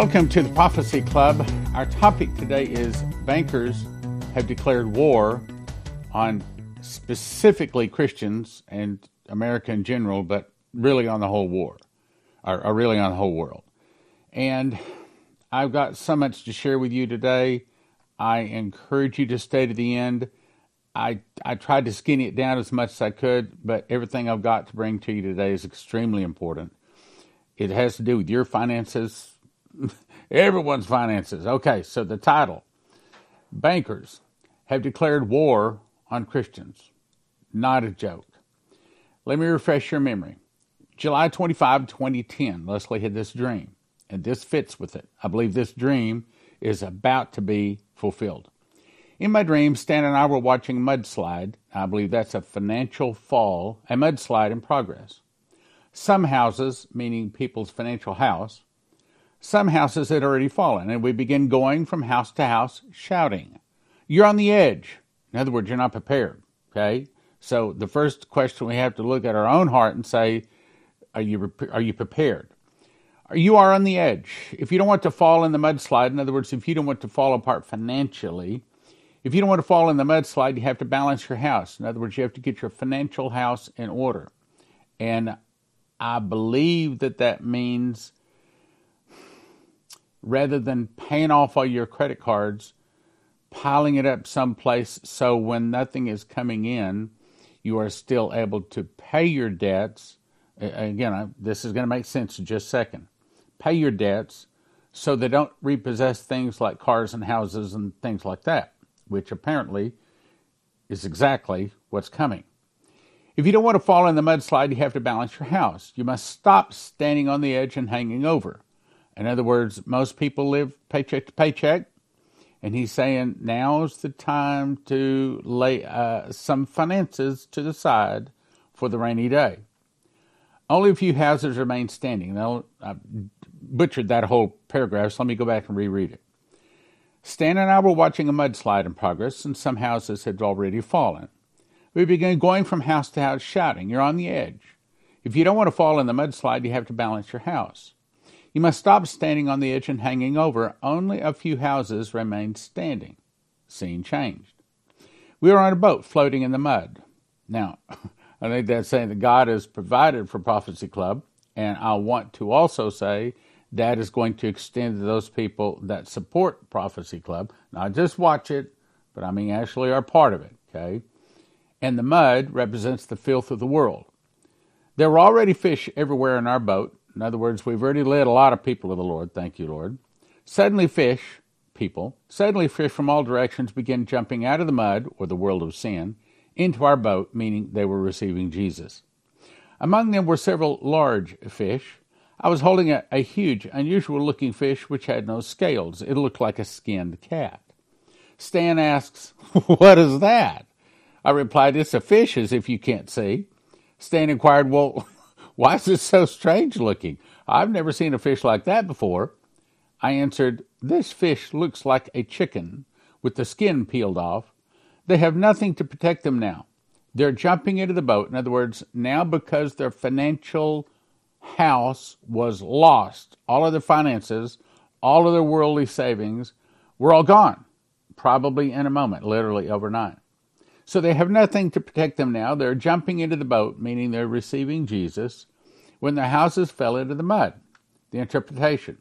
Welcome to the Prophecy Club. Our topic today is bankers have declared war on specifically Christians and America in general, but really on the whole war, or, or really on the whole world. And I've got so much to share with you today. I encourage you to stay to the end. I I tried to skinny it down as much as I could, but everything I've got to bring to you today is extremely important. It has to do with your finances, everyone's finances. Okay, so the title Bankers have declared war on Christians. Not a joke. Let me refresh your memory. July 25, 2010, Leslie had this dream, and this fits with it. I believe this dream is about to be fulfilled. In my dream, Stan and I were watching mudslide. I believe that's a financial fall, a mudslide in progress. Some houses, meaning people's financial house, some houses had already fallen, and we began going from house to house shouting, You're on the edge. In other words, you're not prepared. Okay? So the first question we have to look at our own heart and say, Are you, are you prepared? You are on the edge. If you don't want to fall in the mudslide, in other words, if you don't want to fall apart financially, if you don't want to fall in the mudslide, you have to balance your house. In other words, you have to get your financial house in order. And I believe that that means rather than paying off all your credit cards, piling it up someplace so when nothing is coming in, you are still able to pay your debts. Again, this is going to make sense in just a second. Pay your debts so they don't repossess things like cars and houses and things like that, which apparently is exactly what's coming. If you don't want to fall in the mudslide, you have to balance your house. You must stop standing on the edge and hanging over. In other words, most people live paycheck to paycheck, and he's saying now's the time to lay uh, some finances to the side for the rainy day. Only a few houses remain standing. Now, I butchered that whole paragraph, so let me go back and reread it. Stan and I were watching a mudslide in progress, and some houses had already fallen. We began going from house to house shouting, You're on the edge. If you don't want to fall in the mudslide, you have to balance your house. You must stop standing on the edge and hanging over. Only a few houses remained standing. Scene changed. We were on a boat floating in the mud. Now, I think that's saying that God has provided for Prophecy Club, and I want to also say that is going to extend to those people that support Prophecy Club, not just watch it, but I mean actually are part of it, okay? And the mud represents the filth of the world. There were already fish everywhere in our boat, in other words, we've already led a lot of people to the Lord. Thank you, Lord. Suddenly, fish, people, suddenly fish from all directions began jumping out of the mud, or the world of sin, into our boat, meaning they were receiving Jesus. Among them were several large fish. I was holding a, a huge, unusual looking fish which had no scales. It looked like a skinned cat. Stan asks, What is that? I replied, It's a fish, as if you can't see. Stan inquired, Well, why is this so strange looking? I've never seen a fish like that before. I answered, This fish looks like a chicken with the skin peeled off. They have nothing to protect them now. They're jumping into the boat. In other words, now because their financial house was lost, all of their finances, all of their worldly savings were all gone, probably in a moment, literally overnight. So they have nothing to protect them now. They're jumping into the boat, meaning they're receiving Jesus when their houses fell into the mud. The interpretation.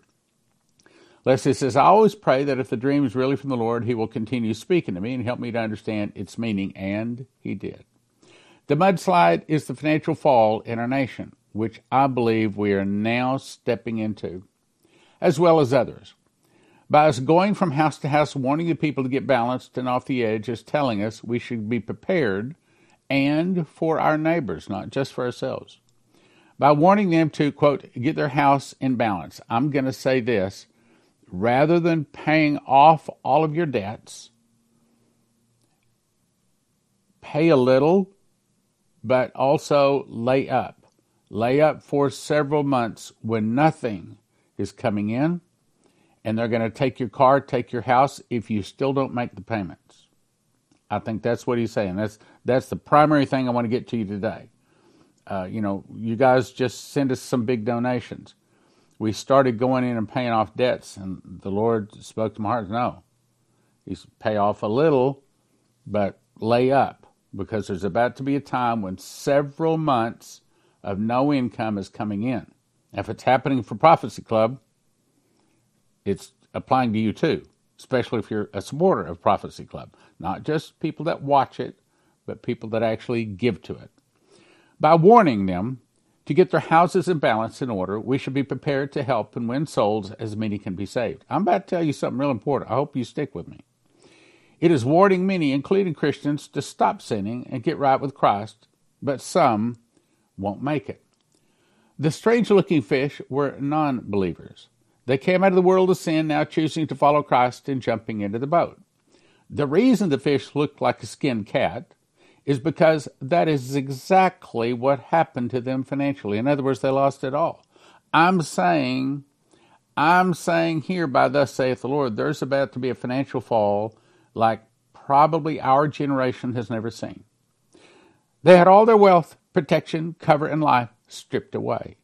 Leslie says, I always pray that if the dream is really from the Lord, He will continue speaking to me and help me to understand its meaning, and He did. The mudslide is the financial fall in our nation, which I believe we are now stepping into, as well as others. By us going from house to house, warning the people to get balanced and off the edge, is telling us we should be prepared and for our neighbors, not just for ourselves by warning them to, quote, get their house in balance. I'm going to say this rather than paying off all of your debts, pay a little, but also lay up. Lay up for several months when nothing is coming in, and they're going to take your car, take your house if you still don't make the payments. I think that's what he's saying. That's that's the primary thing I want to get to you today. Uh, you know, you guys just send us some big donations. we started going in and paying off debts, and the Lord spoke to my heart. No, He's pay off a little, but lay up because there's about to be a time when several months of no income is coming in. If it's happening for Prophecy Club, it's applying to you too, especially if you're a supporter of Prophecy Club. Not just people that watch it, but people that actually give to it. By warning them to get their houses in balance in order, we should be prepared to help and win souls as many can be saved. I'm about to tell you something real important. I hope you stick with me. It is warning many, including Christians, to stop sinning and get right with Christ, but some won't make it. The strange looking fish were non believers. They came out of the world of sin, now choosing to follow Christ and jumping into the boat. The reason the fish looked like a skinned cat is because that is exactly what happened to them financially. In other words, they lost it all. I'm saying, I'm saying here by thus saith the Lord, there's about to be a financial fall like probably our generation has never seen. They had all their wealth, protection, cover, and life stripped away.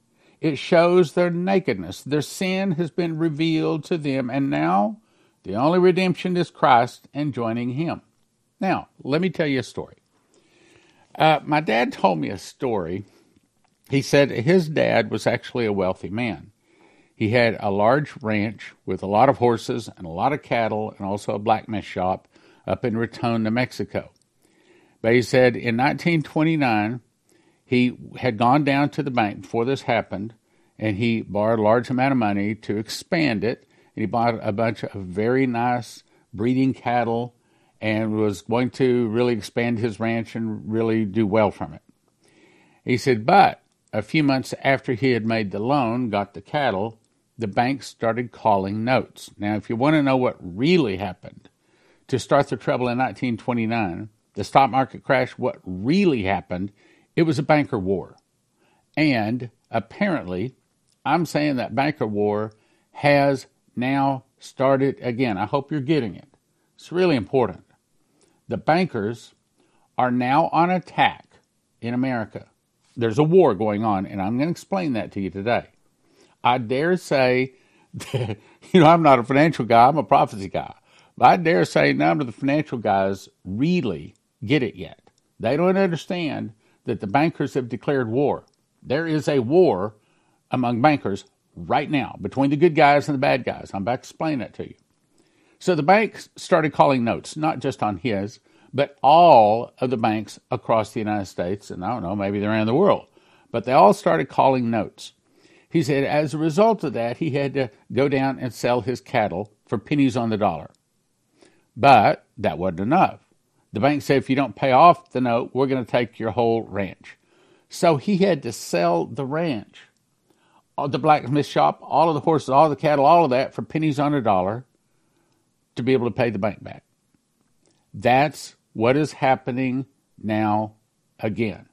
It shows their nakedness. Their sin has been revealed to them, and now the only redemption is Christ and joining Him. Now, let me tell you a story. Uh, my dad told me a story. He said his dad was actually a wealthy man. He had a large ranch with a lot of horses and a lot of cattle and also a blacksmith shop up in Raton, New Mexico. But he said in 1929, he had gone down to the bank before this happened and he borrowed a large amount of money to expand it. And he bought a bunch of very nice breeding cattle and was going to really expand his ranch and really do well from it. He said, but a few months after he had made the loan, got the cattle, the bank started calling notes. Now, if you want to know what really happened to start the trouble in 1929, the stock market crash, what really happened, it was a banker war. And apparently, I'm saying that banker war has now started again. I hope you're getting it. It's really important. The bankers are now on attack in America. There's a war going on, and I'm going to explain that to you today. I dare say, that, you know, I'm not a financial guy, I'm a prophecy guy. But I dare say none of the financial guys really get it yet. They don't understand that the bankers have declared war. There is a war among bankers right now between the good guys and the bad guys. I'm about to explain that to you. So the banks started calling notes, not just on his, but all of the banks across the United States, and I don't know, maybe around the world. But they all started calling notes. He said as a result of that, he had to go down and sell his cattle for pennies on the dollar. But that wasn't enough. The bank said, if you don't pay off the note, we're going to take your whole ranch. So he had to sell the ranch, the blacksmith shop, all of the horses, all the cattle, all of that for pennies on a dollar to be able to pay the bank back. That's what is happening now again.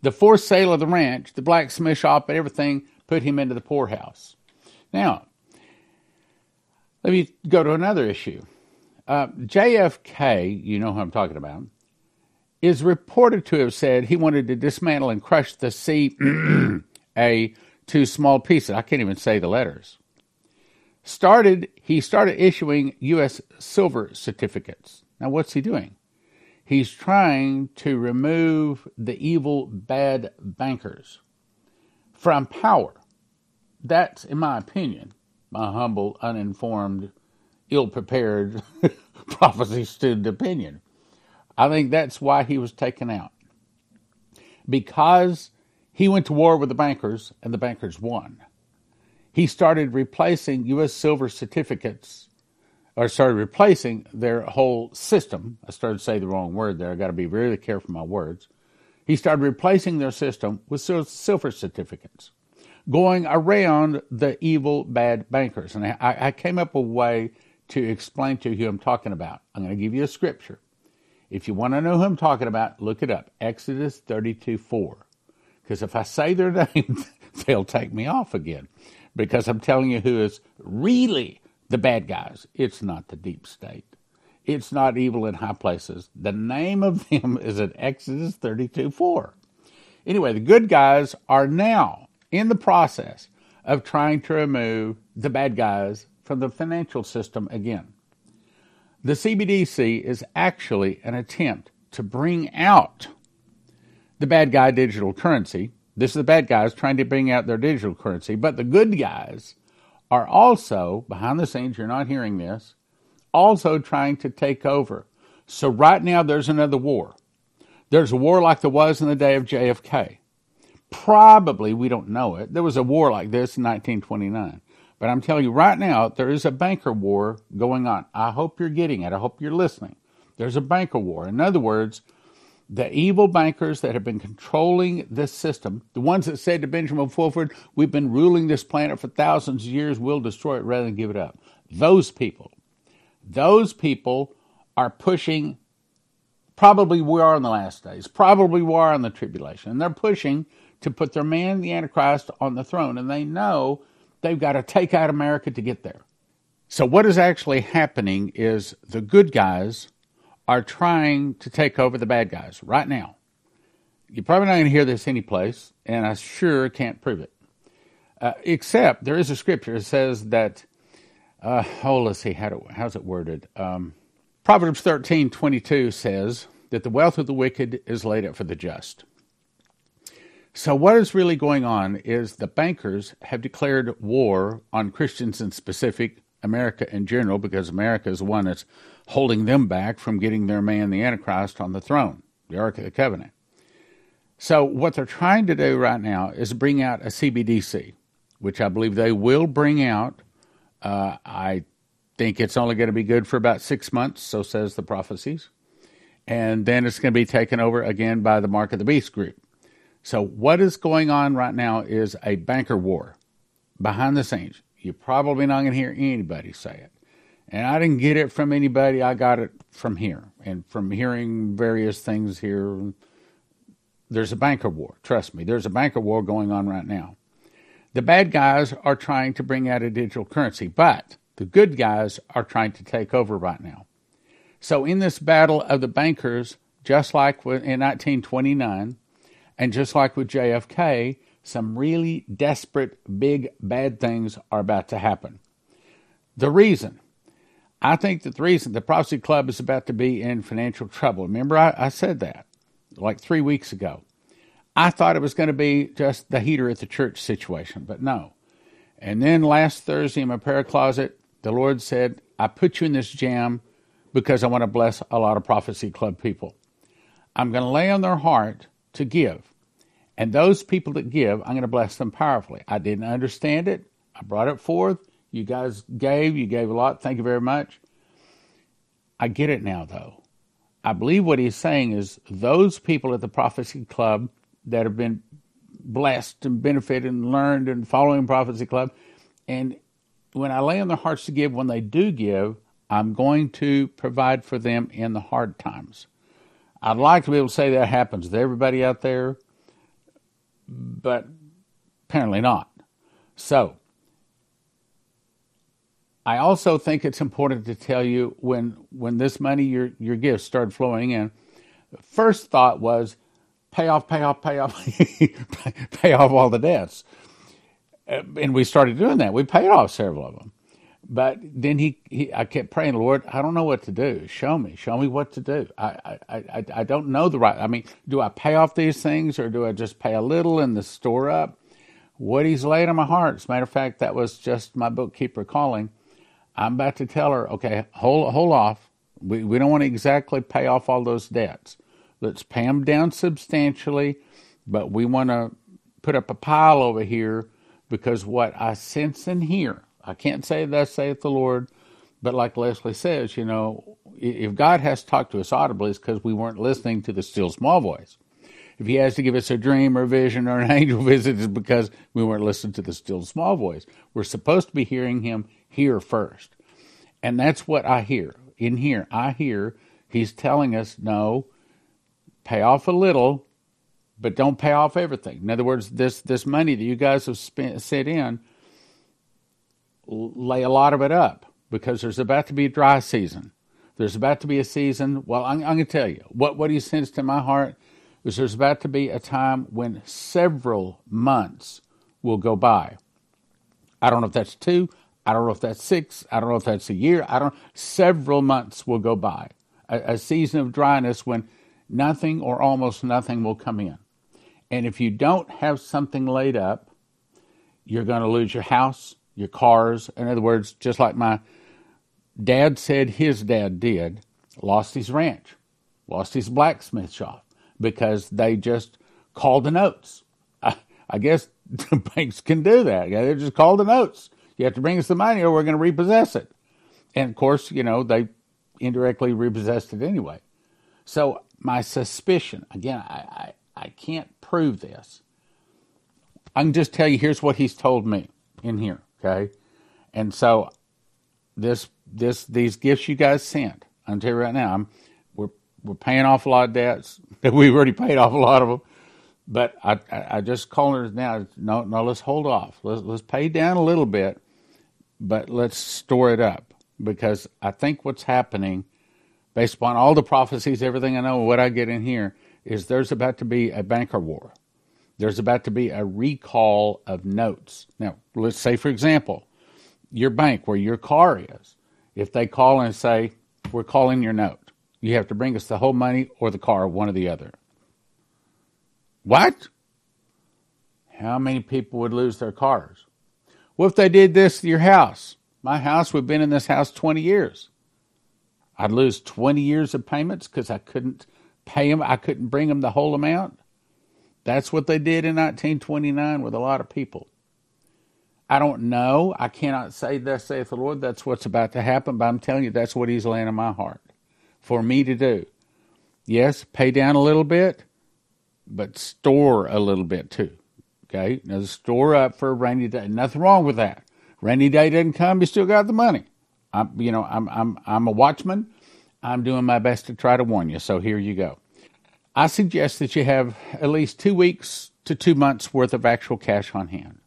The forced sale of the ranch, the blacksmith shop, and everything put him into the poorhouse. Now, let me go to another issue. Uh, JFK, you know who I'm talking about, is reported to have said he wanted to dismantle and crush the CIA to small pieces. I can't even say the letters. Started he started issuing U.S. silver certificates. Now, what's he doing? He's trying to remove the evil, bad bankers from power. That's, in my opinion, my humble, uninformed, ill prepared, prophecy student opinion. I think that's why he was taken out. Because he went to war with the bankers and the bankers won. He started replacing U.S. silver certificates, or started replacing their whole system. I started to say the wrong word there. I got to be really careful my words he started replacing their system with silver certificates, going around the evil, bad bankers. And I, I came up with a way to explain to you who I'm talking about. I'm going to give you a scripture. If you want to know who I'm talking about, look it up Exodus 32 4. Because if I say their name, they'll take me off again. Because I'm telling you who is really the bad guys. It's not the deep state. It's not evil in high places. The name of them is in Exodus 32 4. Anyway, the good guys are now in the process of trying to remove the bad guys from the financial system again. The CBDC is actually an attempt to bring out the bad guy digital currency. This is the bad guys trying to bring out their digital currency, but the good guys are also, behind the scenes, you're not hearing this, also trying to take over. So right now there's another war. There's a war like there was in the day of JFK. Probably, we don't know it, there was a war like this in 1929. But I'm telling you right now, there is a banker war going on. I hope you're getting it. I hope you're listening. There's a banker war. In other words, the evil bankers that have been controlling this system, the ones that said to Benjamin Fulford, We've been ruling this planet for thousands of years, we'll destroy it rather than give it up. Those people, those people are pushing, probably we are in the last days, probably we are in the tribulation, and they're pushing to put their man, the Antichrist, on the throne. And they know they've got to take out America to get there. So, what is actually happening is the good guys are trying to take over the bad guys right now. You're probably not going to hear this anyplace, and I sure can't prove it. Uh, except there is a scripture that says that, uh, oh, let's see, how do, how's it worded? Um, Proverbs thirteen twenty two says that the wealth of the wicked is laid up for the just. So, what is really going on is the bankers have declared war on Christians in specific, America in general, because America is one that's holding them back from getting their man, the Antichrist, on the throne, the Ark of the Covenant. So, what they're trying to do right now is bring out a CBDC, which I believe they will bring out. Uh, I think it's only going to be good for about six months, so says the prophecies. And then it's going to be taken over again by the Mark of the Beast group. So, what is going on right now is a banker war behind the scenes. You're probably not going to hear anybody say it. And I didn't get it from anybody, I got it from here and from hearing various things here. There's a banker war. Trust me, there's a banker war going on right now. The bad guys are trying to bring out a digital currency, but the good guys are trying to take over right now. So, in this battle of the bankers, just like in 1929, and just like with JFK, some really desperate, big, bad things are about to happen. The reason, I think that the reason the Prophecy Club is about to be in financial trouble. Remember, I, I said that like three weeks ago. I thought it was going to be just the heater at the church situation, but no. And then last Thursday in my prayer closet, the Lord said, I put you in this jam because I want to bless a lot of Prophecy Club people. I'm going to lay on their heart to give. And those people that give, I'm going to bless them powerfully. I didn't understand it. I brought it forth. You guys gave. You gave a lot. Thank you very much. I get it now, though. I believe what he's saying is those people at the Prophecy Club that have been blessed and benefited and learned and following Prophecy Club, and when I lay on their hearts to give, when they do give, I'm going to provide for them in the hard times. I'd like to be able to say that happens to everybody out there, but apparently not. So, I also think it's important to tell you when when this money your your gifts started flowing in. First thought was pay off, pay off, pay off, pay off all the debts, and we started doing that. We paid off several of them. But then he, he, I kept praying, Lord, I don't know what to do. Show me, show me what to do. I, I, I, I don't know the right. I mean, do I pay off these things or do I just pay a little and the store up? What he's laid on my heart. As a matter of fact, that was just my bookkeeper calling. I'm about to tell her, okay, hold, hold off. We, we don't want to exactly pay off all those debts. Let's pay them down substantially, but we want to put up a pile over here because what I sense and hear I can't say thus saith the Lord, but like Leslie says, you know, if God has talked to us audibly, it's because we weren't listening to the still small voice. If He has to give us a dream or a vision or an angel visit, it's because we weren't listening to the still small voice. We're supposed to be hearing Him here first. And that's what I hear. In here, I hear He's telling us, no, pay off a little, but don't pay off everything. In other words, this, this money that you guys have spent, set in, lay a lot of it up because there's about to be a dry season. There's about to be a season. Well, I'm, I'm going to tell you what, what he sensed in my heart is there's about to be a time when several months will go by I don't know if that's two. I don't know if that's six. I don't know if that's a year. I don't. Several months will go by. A, a season of dryness when nothing or almost nothing will come in. And if you don't have something laid up, you're going to lose your house, your cars. In other words, just like my dad said his dad did, lost his ranch, lost his blacksmith shop because they just called the notes. I, I guess banks can do that. They just call the notes. You have to bring us the money or we're going to repossess it. And of course, you know, they indirectly repossessed it anyway. So my suspicion, again, I, I, I can't prove this. I can just tell you here's what he's told me in here, okay? And so this this these gifts you guys sent, I'm tell you right now, I'm we're we're paying off a lot of debts. that We've already paid off a lot of them. But I, I, I just call her now. No, no, let's hold off. Let's let's pay down a little bit, but let's store it up because I think what's happening, based upon all the prophecies, everything I know, what I get in here, is there's about to be a banker war. There's about to be a recall of notes. Now, let's say, for example, your bank where your car is, if they call and say, We're calling your note, you have to bring us the whole money or the car, one or the other. What? How many people would lose their cars? What if they did this to your house? My house, we've been in this house 20 years. I'd lose 20 years of payments because I couldn't pay them. I couldn't bring them the whole amount. That's what they did in 1929 with a lot of people. I don't know. I cannot say, Thus saith the Lord, that's what's about to happen, but I'm telling you, that's what He's laying in my heart for me to do. Yes, pay down a little bit, but store a little bit too. Okay? Now, store up for a rainy day. Nothing wrong with that. Rainy day doesn't come, you still got the money. I'm, you know, I'm, I'm, I'm a watchman. I'm doing my best to try to warn you. So here you go. I suggest that you have at least two weeks to two months worth of actual cash on hand.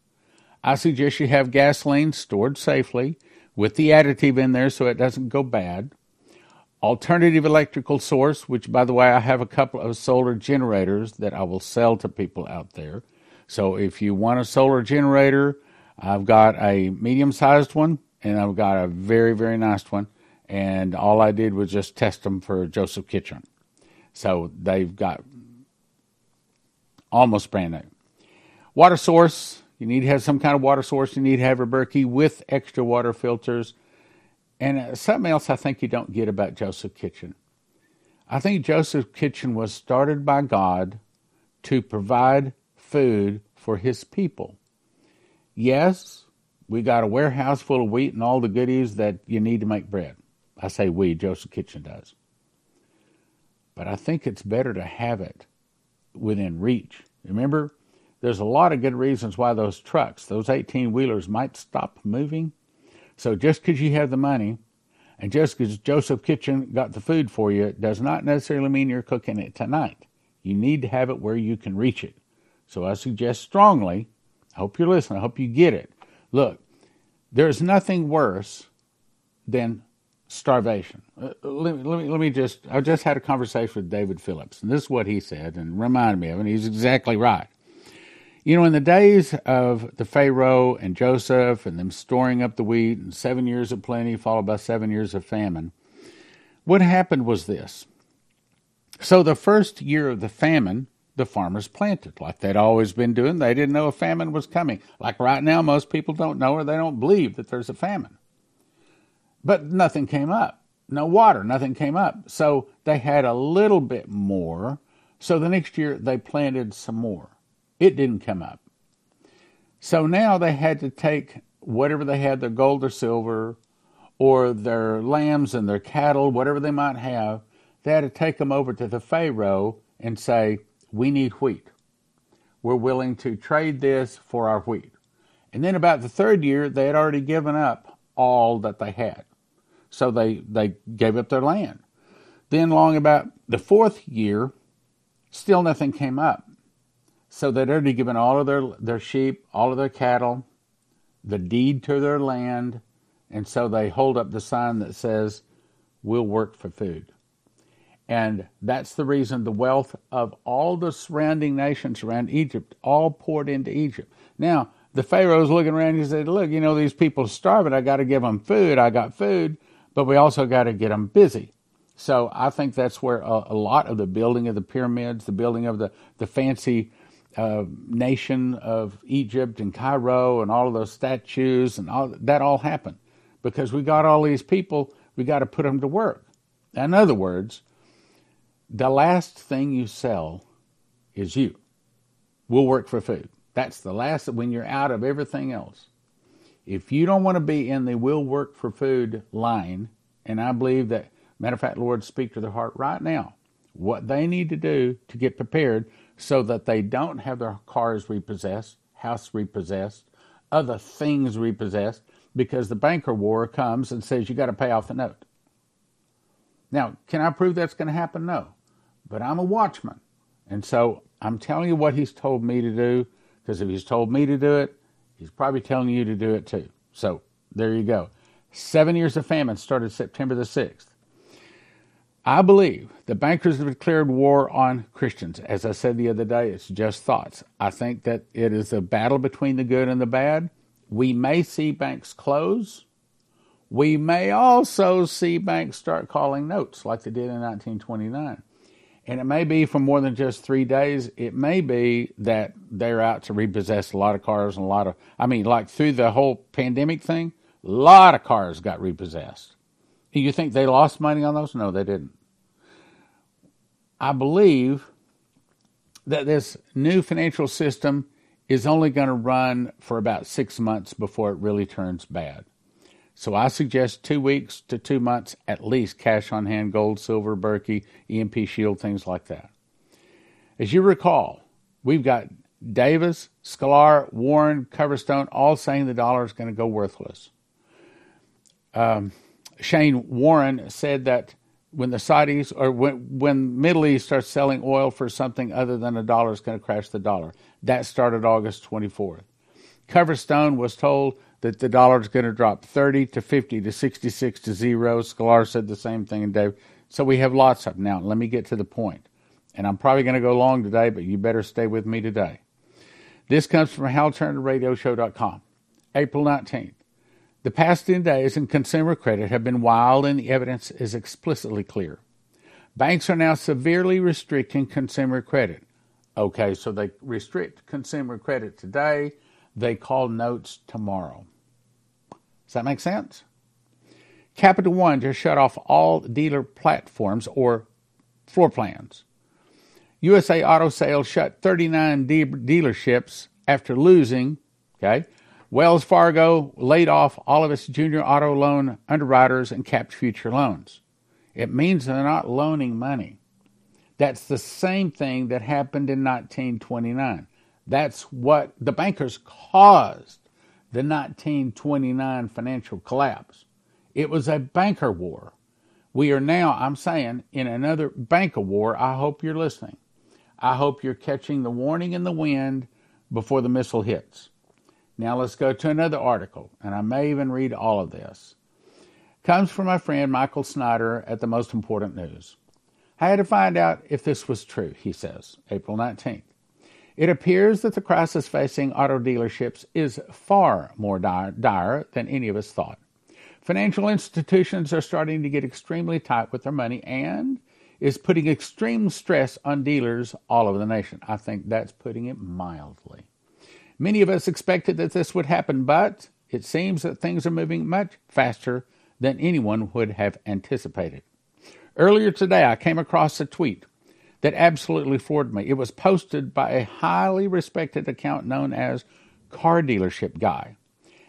I suggest you have gasoline stored safely with the additive in there so it doesn't go bad. Alternative electrical source, which by the way, I have a couple of solar generators that I will sell to people out there. So if you want a solar generator, I've got a medium sized one and I've got a very, very nice one. And all I did was just test them for Joseph Kitchen. So they've got almost brand new. Water source, you need to have some kind of water source. You need to have a Berkey with extra water filters. And uh, something else I think you don't get about Joseph Kitchen. I think Joseph Kitchen was started by God to provide food for his people. Yes, we got a warehouse full of wheat and all the goodies that you need to make bread. I say we, Joseph Kitchen does. But I think it's better to have it within reach. Remember, there's a lot of good reasons why those trucks, those 18 wheelers, might stop moving. So just because you have the money and just because Joseph Kitchen got the food for you does not necessarily mean you're cooking it tonight. You need to have it where you can reach it. So I suggest strongly, I hope you're listening, I hope you get it. Look, there's nothing worse than starvation. Uh, let, let, me, let me just, I just had a conversation with David Phillips, and this is what he said, and reminded me of and he's exactly right. You know, in the days of the Pharaoh and Joseph and them storing up the wheat and seven years of plenty followed by seven years of famine, what happened was this. So the first year of the famine, the farmers planted like they'd always been doing. They didn't know a famine was coming. Like right now, most people don't know or they don't believe that there's a famine. But nothing came up. No water, nothing came up. So they had a little bit more. So the next year they planted some more. It didn't come up. So now they had to take whatever they had, their gold or silver, or their lambs and their cattle, whatever they might have, they had to take them over to the Pharaoh and say, We need wheat. We're willing to trade this for our wheat. And then about the third year, they had already given up all that they had. So they, they gave up their land. Then, long about the fourth year, still nothing came up. So they'd already given all of their, their sheep, all of their cattle, the deed to their land, and so they hold up the sign that says, We'll work for food. And that's the reason the wealth of all the surrounding nations around Egypt all poured into Egypt. Now, the Pharaoh's looking around and he said, Look, you know, these people are starving. I got to give them food. I got food, but we also got to get them busy. So I think that's where a, a, lot of the building of the pyramids, the building of the, the fancy uh, nation of Egypt and Cairo and all of those statues and all that all happened because we got all these people, we got to put them to work. In other words, the last thing you sell is you. We'll work for food. That's the last, when you're out of everything else. If you don't want to be in the will work for food line, and I believe that, matter of fact, Lord, speak to their heart right now, what they need to do to get prepared so that they don't have their cars repossessed, house repossessed, other things repossessed, because the banker war comes and says you got to pay off the note. Now, can I prove that's going to happen? No. But I'm a watchman. And so I'm telling you what he's told me to do, because if he's told me to do it, he's probably telling you to do it too. So there you go. Seven years of famine started September the 6th. I believe the bankers have declared war on Christians. As I said the other day, it's just thoughts. I think that it is a battle between the good and the bad. We may see banks close. We may also see banks start calling notes like they did in 1929. And it may be for more than just three days. It may be that they're out to repossess a lot of cars and a lot of, I mean, like through the whole pandemic thing, a lot of cars got repossessed. Do you think they lost money on those? No, they didn't. I believe that this new financial system is only going to run for about six months before it really turns bad. So I suggest two weeks to two months at least cash on hand, gold, silver, Berkey, EMP Shield, things like that. As you recall, we've got Davis, Sklar, Warren, Coverstone all saying the dollar is going to go worthless. Um, Shane Warren said that when the Saudis or when when Middle East starts selling oil for something other than a dollar, it's going to crash the dollar. That started August 24th. Coverstone was told that the dollar is going to drop 30 to 50 to 66 to zero. Sklar said the same thing, and Dave. So we have lots of them. Now let me get to the point, and I'm probably going to go long today, but you better stay with me today. This comes from HalTurnerRadioShow.com, April 19th. The past 10 days in consumer credit have been wild, and the evidence is explicitly clear. Banks are now severely restricting consumer credit. Okay, so they restrict consumer credit today, they call notes tomorrow. Does that make sense? Capital One just shut off all dealer platforms or floor plans. USA Auto Sales shut 39 de- dealerships after losing, okay, Wells Fargo laid off all of its junior auto loan underwriters and capped future loans. It means they're not loaning money. That's the same thing that happened in 1929. That's what the bankers caused the 1929 financial collapse. It was a banker war. We are now, I'm saying, in another banker war. I hope you're listening. I hope you're catching the warning in the wind before the missile hits. Now let's go to another article, and I may even read all of this. Comes from my friend Michael Snyder at the Most Important News. I had to find out if this was true, he says, April 19th. It appears that the crisis facing auto dealerships is far more dire, dire than any of us thought. Financial institutions are starting to get extremely tight with their money and is putting extreme stress on dealers all over the nation. I think that's putting it mildly. Many of us expected that this would happen, but it seems that things are moving much faster than anyone would have anticipated. Earlier today, I came across a tweet that absolutely floored me. It was posted by a highly respected account known as Car Dealership Guy,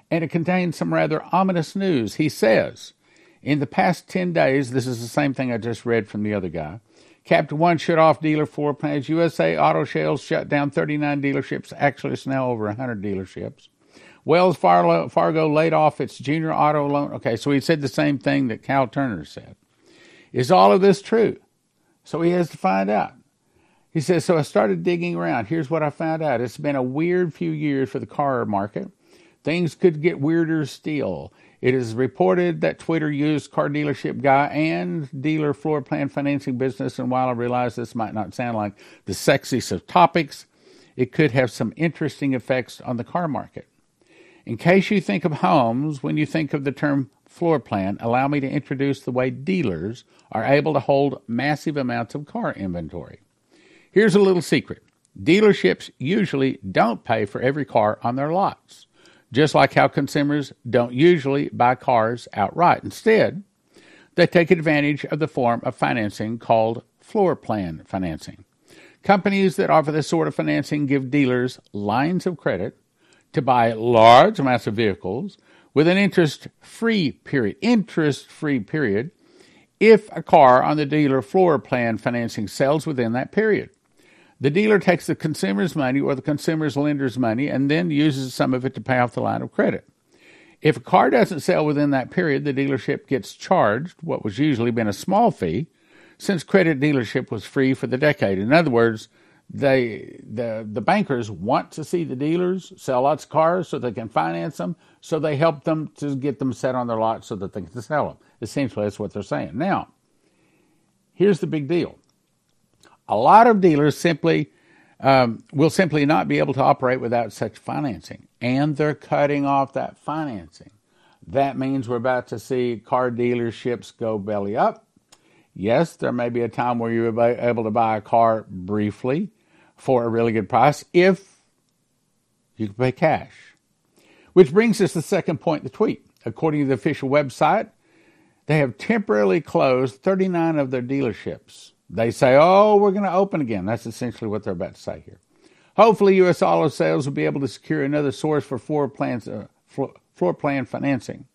and it contains some rather ominous news. He says, in the past 10 days, this is the same thing I just read from the other guy, Capital One shut off dealer floor plans. USA Auto Sales shut down 39 dealerships. Actually, it's now over 100 dealerships. Wells Fargo laid off its junior auto loan. Okay, so he said the same thing that Hal Turner said. Is all of this true? So he has to find out. He says, So I started digging around. Here's what I found out. It's been a weird few years for the car market. Things could get weirder still. It is reported that Twitter used car dealership guy and dealer floor plan financing business. And while I realize this might not sound like the sexiest of topics, it could have some interesting effects on the car market. In case you think of homes when you think of the term floor plan, allow me to introduce the way dealers are able to hold massive amounts of car inventory. Here's a little secret dealerships usually don't pay for every car on their lots, just like how consumers don't usually buy cars outright. Instead, they take advantage of the form of financing called floor plan financing. Companies that offer this sort of financing give dealers lines of credit to buy large amounts of vehicles with an interest free period. Interest free period if a car on the dealer floor plan financing sells within that period. The dealer takes the consumer's money or the consumer's lender's money and then uses some of it to pay off the line of credit. If a car doesn't sell within that period, the dealership gets charged what was usually been a small fee, since credit dealership was free for the decade. In other words, they the the bankers want to see the dealers sell lots of cars so they can finance them, so they help them to get them set on their lot so that they can sell them. Essentially, that's what they're saying. Now, here's the big deal: a lot of dealers simply um, will simply not be able to operate without such financing, and they're cutting off that financing. That means we're about to see car dealerships go belly up. Yes, there may be a time where you're able to buy a car briefly for a really good price if you can pay cash. Which brings us to the second point in the tweet. According to the official website, they have temporarily closed 39 of their dealerships they say, oh, we're going to open again. That's essentially what they're about to say here. Hopefully, U.S. auto sales will be able to secure another source for floor, plans, uh, floor, floor plan financing.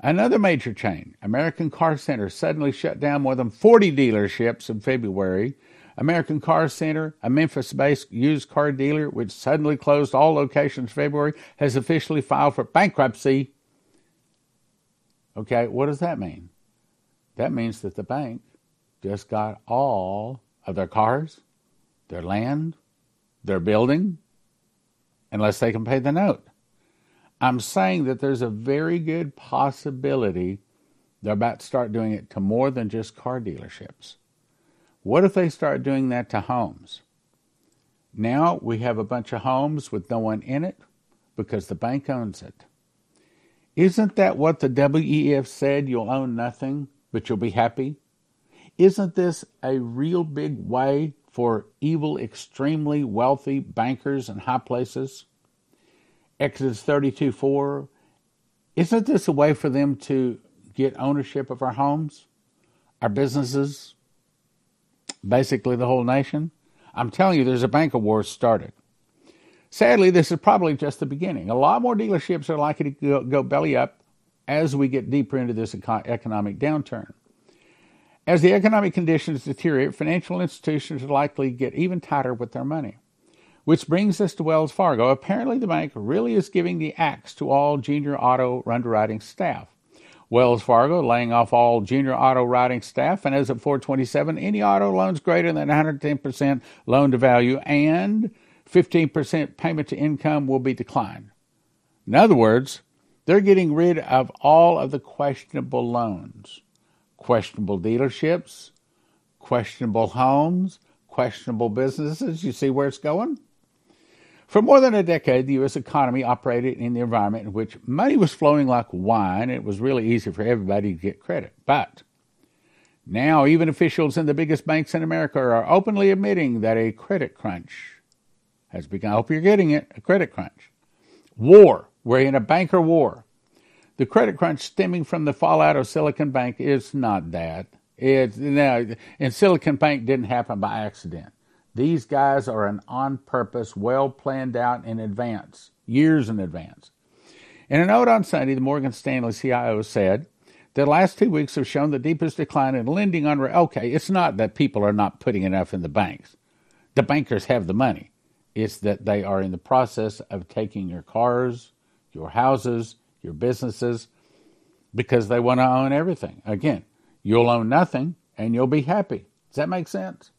Another major chain, American Car Center, suddenly shut down more than 40 dealerships in February. American Car Center, a Memphis based used car dealer which suddenly closed all locations February, has officially filed for bankruptcy. Okay, what does that mean? That means that the bank just got all of their cars, their land, their building, unless they can pay the note. I'm saying that there's a very good possibility they're about to start doing it to more than just car dealerships. What if they start doing that to homes? Now we have a bunch of homes with no one in it because the bank owns it. Isn't that what the WEF said? You'll own nothing, but you'll be happy? Isn't this a real big way for evil, extremely wealthy bankers and high places? Exodus 32 4. Isn't this a way for them to get ownership of our homes, our businesses, basically the whole nation? I'm telling you, there's a bank of war started. Sadly, this is probably just the beginning. A lot more dealerships are likely to go, go belly up as we get deeper into this economic downturn. As the economic conditions deteriorate, financial institutions are likely to get even tighter with their money. Which brings us to Wells Fargo. Apparently, the bank really is giving the axe to all junior auto underwriting staff. Wells Fargo laying off all junior auto writing staff, and as of 427, any auto loans greater than 110% loan to value and 15% payment to income will be declined. In other words, they're getting rid of all of the questionable loans questionable dealerships, questionable homes, questionable businesses. You see where it's going? For more than a decade, the U.S. economy operated in the environment in which money was flowing like wine. It was really easy for everybody to get credit. But now, even officials in the biggest banks in America are openly admitting that a credit crunch has begun. I hope you're getting it a credit crunch. War. We're in a banker war. The credit crunch stemming from the fallout of Silicon Bank is not that. It's now, and Silicon Bank didn't happen by accident. These guys are an on purpose, well planned out in advance, years in advance. In a note on Sunday, the Morgan Stanley CIO said, the last two weeks have shown the deepest decline in lending on. Okay, it's not that people are not putting enough in the banks. The bankers have the money. It's that they are in the process of taking your cars, your houses, your businesses, because they want to own everything. Again, you'll own nothing and you'll be happy. Does that make sense?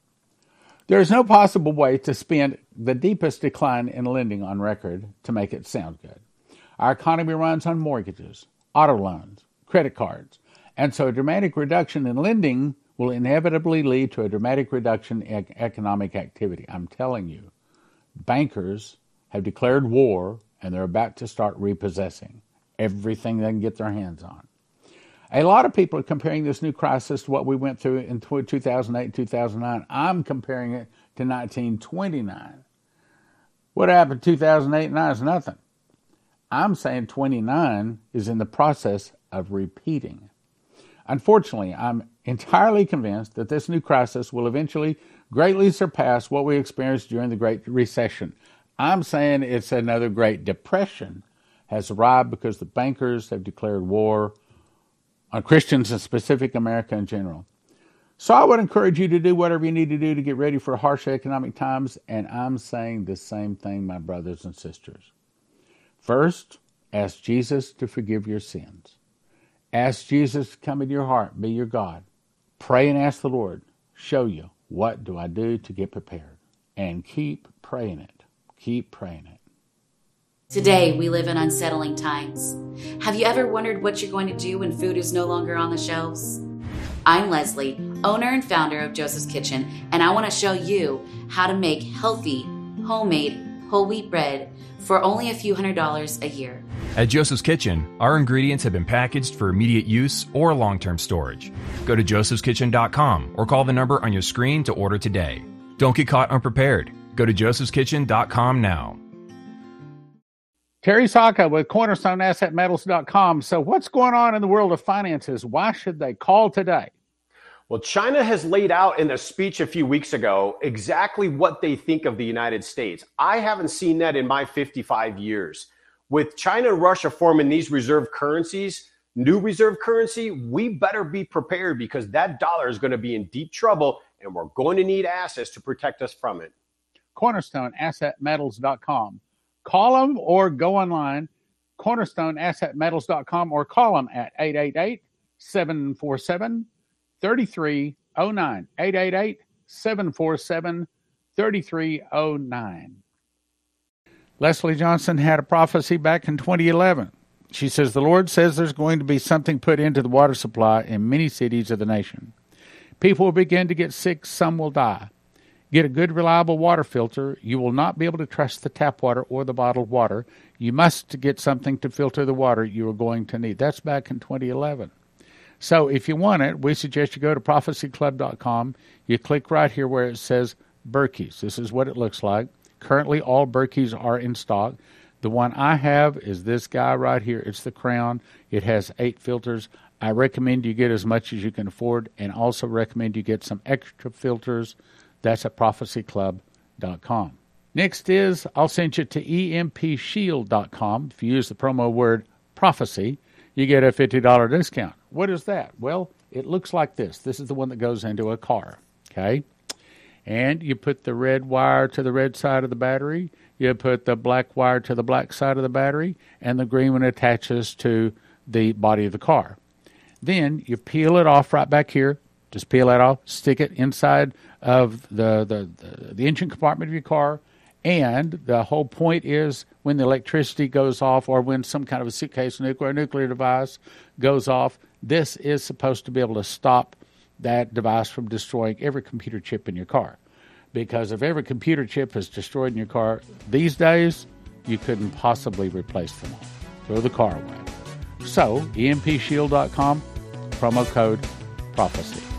There is no possible way to spin the deepest decline in lending on record to make it sound good. Our economy runs on mortgages, auto loans, credit cards, and so a dramatic reduction in lending will inevitably lead to a dramatic reduction in economic activity. I'm telling you, bankers have declared war and they're about to start repossessing everything they can get their hands on. A lot of people are comparing this new crisis to what we went through in 2008 2009. I'm comparing it to 1929. What happened 2008 and 9 is nothing. I'm saying 29 is in the process of repeating. Unfortunately, I'm entirely convinced that this new crisis will eventually greatly surpass what we experienced during the Great Recession. I'm saying it's another Great Depression has arrived because the bankers have declared war on Christians and specific America in general. So I would encourage you to do whatever you need to do to get ready for harsh economic times, and I'm saying the same thing, my brothers and sisters. First, ask Jesus to forgive your sins. Ask Jesus to come into your heart, be your God. Pray and ask the Lord, show you what do I do to get prepared. And keep praying it. Keep praying it. Today, we live in unsettling times. Have you ever wondered what you're going to do when food is no longer on the shelves? I'm Leslie, owner and founder of Joseph's Kitchen, and I want to show you how to make healthy, homemade, whole wheat bread for only a few hundred dollars a year. At Joseph's Kitchen, our ingredients have been packaged for immediate use or long term storage. Go to josephskitchen.com or call the number on your screen to order today. Don't get caught unprepared. Go to josephskitchen.com now. Terry Sacka with CornerstoneAssetMetals.com. So, what's going on in the world of finances? Why should they call today? Well, China has laid out in a speech a few weeks ago exactly what they think of the United States. I haven't seen that in my 55 years. With China and Russia forming these reserve currencies, new reserve currency, we better be prepared because that dollar is going to be in deep trouble and we're going to need assets to protect us from it. CornerstoneAssetMetals.com. Call them or go online, CornerstoneAssetMetals.com, or call them at 888 747 3309. 888 747 3309. Leslie Johnson had a prophecy back in 2011. She says, The Lord says there's going to be something put into the water supply in many cities of the nation. People will begin to get sick, some will die. Get a good, reliable water filter. You will not be able to trust the tap water or the bottled water. You must get something to filter the water you are going to need. That's back in 2011. So if you want it, we suggest you go to prophecyclub.com. You click right here where it says Berkey's. This is what it looks like. Currently, all Berkeys are in stock. The one I have is this guy right here. It's the Crown. It has eight filters. I recommend you get as much as you can afford and also recommend you get some extra filters. That's at prophecyclub.com. Next is I'll send you to empshield.com. If you use the promo word prophecy, you get a $50 discount. What is that? Well, it looks like this. This is the one that goes into a car. Okay? And you put the red wire to the red side of the battery, you put the black wire to the black side of the battery, and the green one attaches to the body of the car. Then you peel it off right back here. Just peel that off, stick it inside of the, the, the, engine compartment of your car. And the whole point is when the electricity goes off or when some kind of a suitcase nuclear nuclear device goes off, this is supposed to be able to stop that device from destroying every computer chip in your car. Because if every computer chip is destroyed in your car these days, you couldn't possibly replace them all. Throw the car away. So, empshield.com, promo code prophecy.